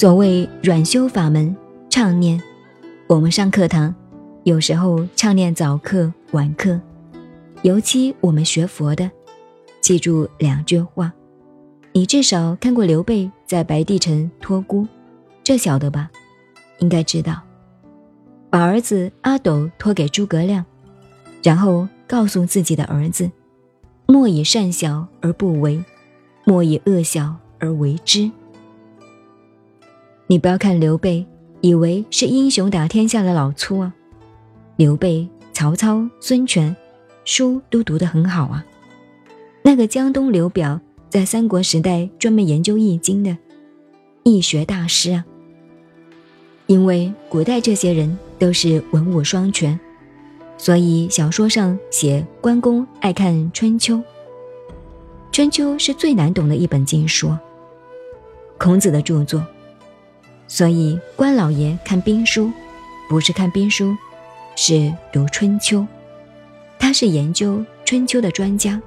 所谓软修法门，唱念，我们上课堂，有时候唱念早课、晚课，尤其我们学佛的，记住两句话。你至少看过刘备在白帝城托孤，这晓得吧？应该知道，把儿子阿斗托给诸葛亮，然后告诉自己的儿子：莫以善小而不为，莫以恶小而为之。你不要看刘备，以为是英雄打天下的老粗啊！刘备、曹操、孙权，书都读得很好啊。那个江东刘表，在三国时代专门研究易经的易学大师啊。因为古代这些人都是文武双全，所以小说上写关公爱看《春秋》。《春秋》是最难懂的一本经书，孔子的著作。所以，关老爷看兵书，不是看兵书，是读《春秋》。他是研究春秋的专家。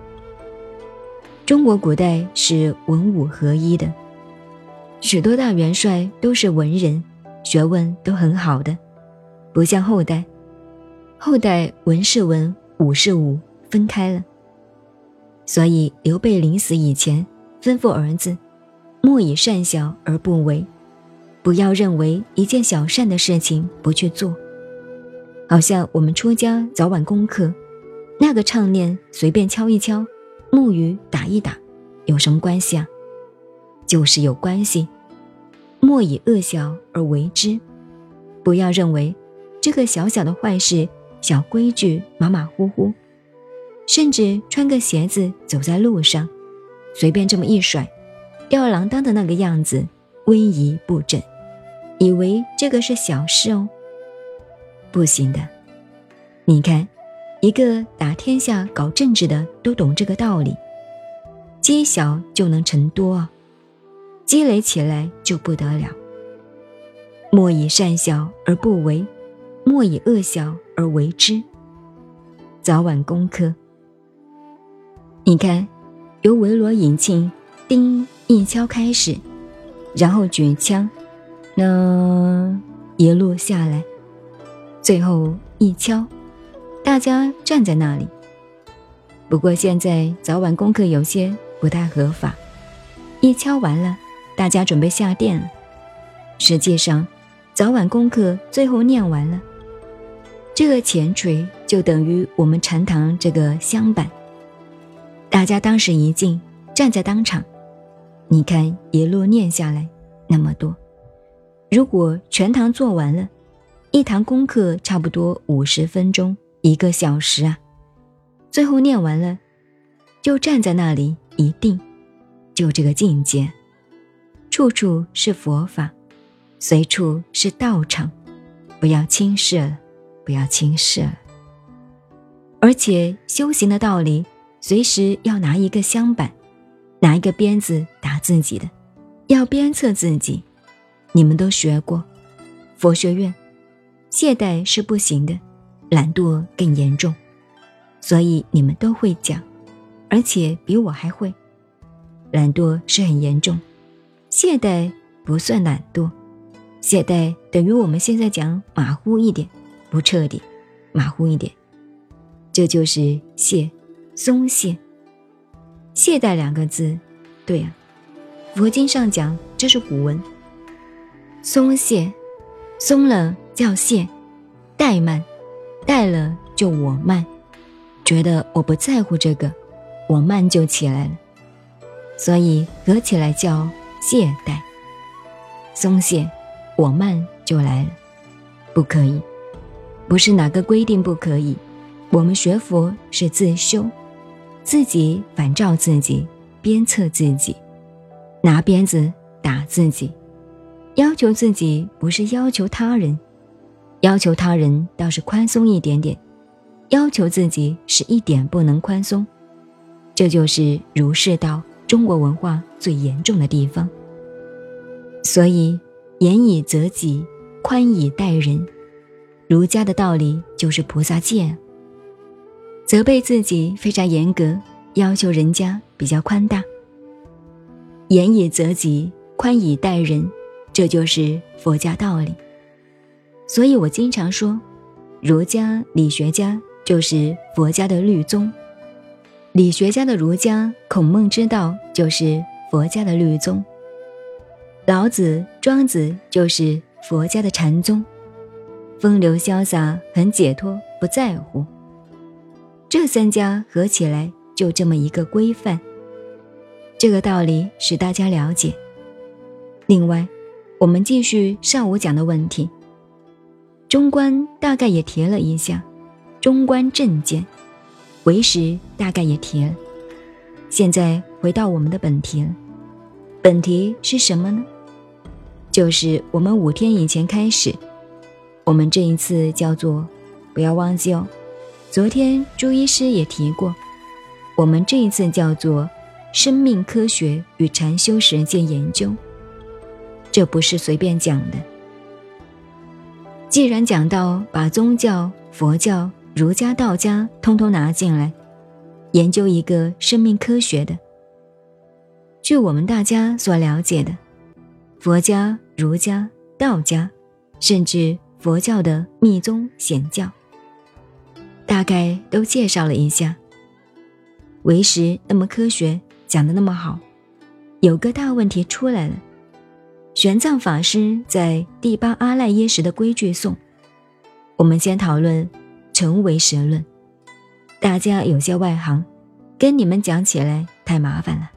中国古代是文武合一的，许多大元帅都是文人，学问都很好的，不像后代。后代文是文，武是武，分开了。所以，刘备临死以前吩咐儿子：“莫以善小而不为。”不要认为一件小善的事情不去做，好像我们出家早晚功课，那个唱念随便敲一敲，木鱼打一打，有什么关系啊？就是有关系。莫以恶小而为之，不要认为这个小小的坏事、小规矩马马虎虎，甚至穿个鞋子走在路上，随便这么一甩，吊儿郎当的那个样子，威仪不整。以为这个是小事哦，不行的。你看，一个打天下、搞政治的都懂这个道理，积小就能成多啊，积累起来就不得了。莫以善小而不为，莫以恶小而为之。早晚功课。你看，由维罗引磬，叮一敲开始，然后举枪。那一路下来，最后一敲，大家站在那里。不过现在早晚功课有些不太合法，一敲完了，大家准备下殿了。实际上，早晚功课最后念完了，这个前锤就等于我们禅堂这个香板。大家当时一进，站在当场，你看一路念下来那么多。如果全堂做完了，一堂功课差不多五十分钟，一个小时啊。最后念完了，就站在那里一定，就这个境界，处处是佛法，随处是道场，不要轻视了，不要轻视了。而且修行的道理，随时要拿一个香板，拿一个鞭子打自己的，要鞭策自己。你们都学过，佛学院，懈怠是不行的，懒惰更严重，所以你们都会讲，而且比我还会。懒惰是很严重，懈怠不算懒惰，懈怠等于我们现在讲马虎一点，不彻底，马虎一点，这就是懈，松懈。懈怠两个字，对呀，佛经上讲这是古文。松懈，松了叫懈，怠慢，怠了就我慢，觉得我不在乎这个，我慢就起来了，所以合起来叫懈怠。松懈，我慢就来了，不可以，不是哪个规定不可以，我们学佛是自修，自己反照自己，鞭策自己，拿鞭子打自己。要求自己不是要求他人，要求他人倒是宽松一点点，要求自己是一点不能宽松，这就是儒释道中国文化最严重的地方。所以严以责己，宽以待人，儒家的道理就是菩萨戒。责备自己非常严格，要求人家比较宽大。严以责己，宽以待人。这就是佛家道理。所以我经常说，儒家理学家就是佛家的律宗，理学家的儒家孔孟之道就是佛家的律宗，老子、庄子就是佛家的禅宗，风流潇洒，很解脱，不在乎。这三家合起来就这么一个规范。这个道理使大家了解。另外，我们继续上午讲的问题。中观大概也提了一下，中观正见，为实大概也提了。现在回到我们的本题了。本题是什么呢？就是我们五天以前开始，我们这一次叫做，不要忘记哦。昨天朱医师也提过，我们这一次叫做。生命科学与禅修实践研究，这不是随便讲的。既然讲到把宗教、佛教、儒家、道家通通拿进来，研究一个生命科学的，据我们大家所了解的，佛家、儒家、道家，甚至佛教的密宗显教，大概都介绍了一下，为时那么科学。讲的那么好，有个大问题出来了。玄奘法师在第八阿赖耶识的规矩颂，我们先讨论成为神论。大家有些外行，跟你们讲起来太麻烦了。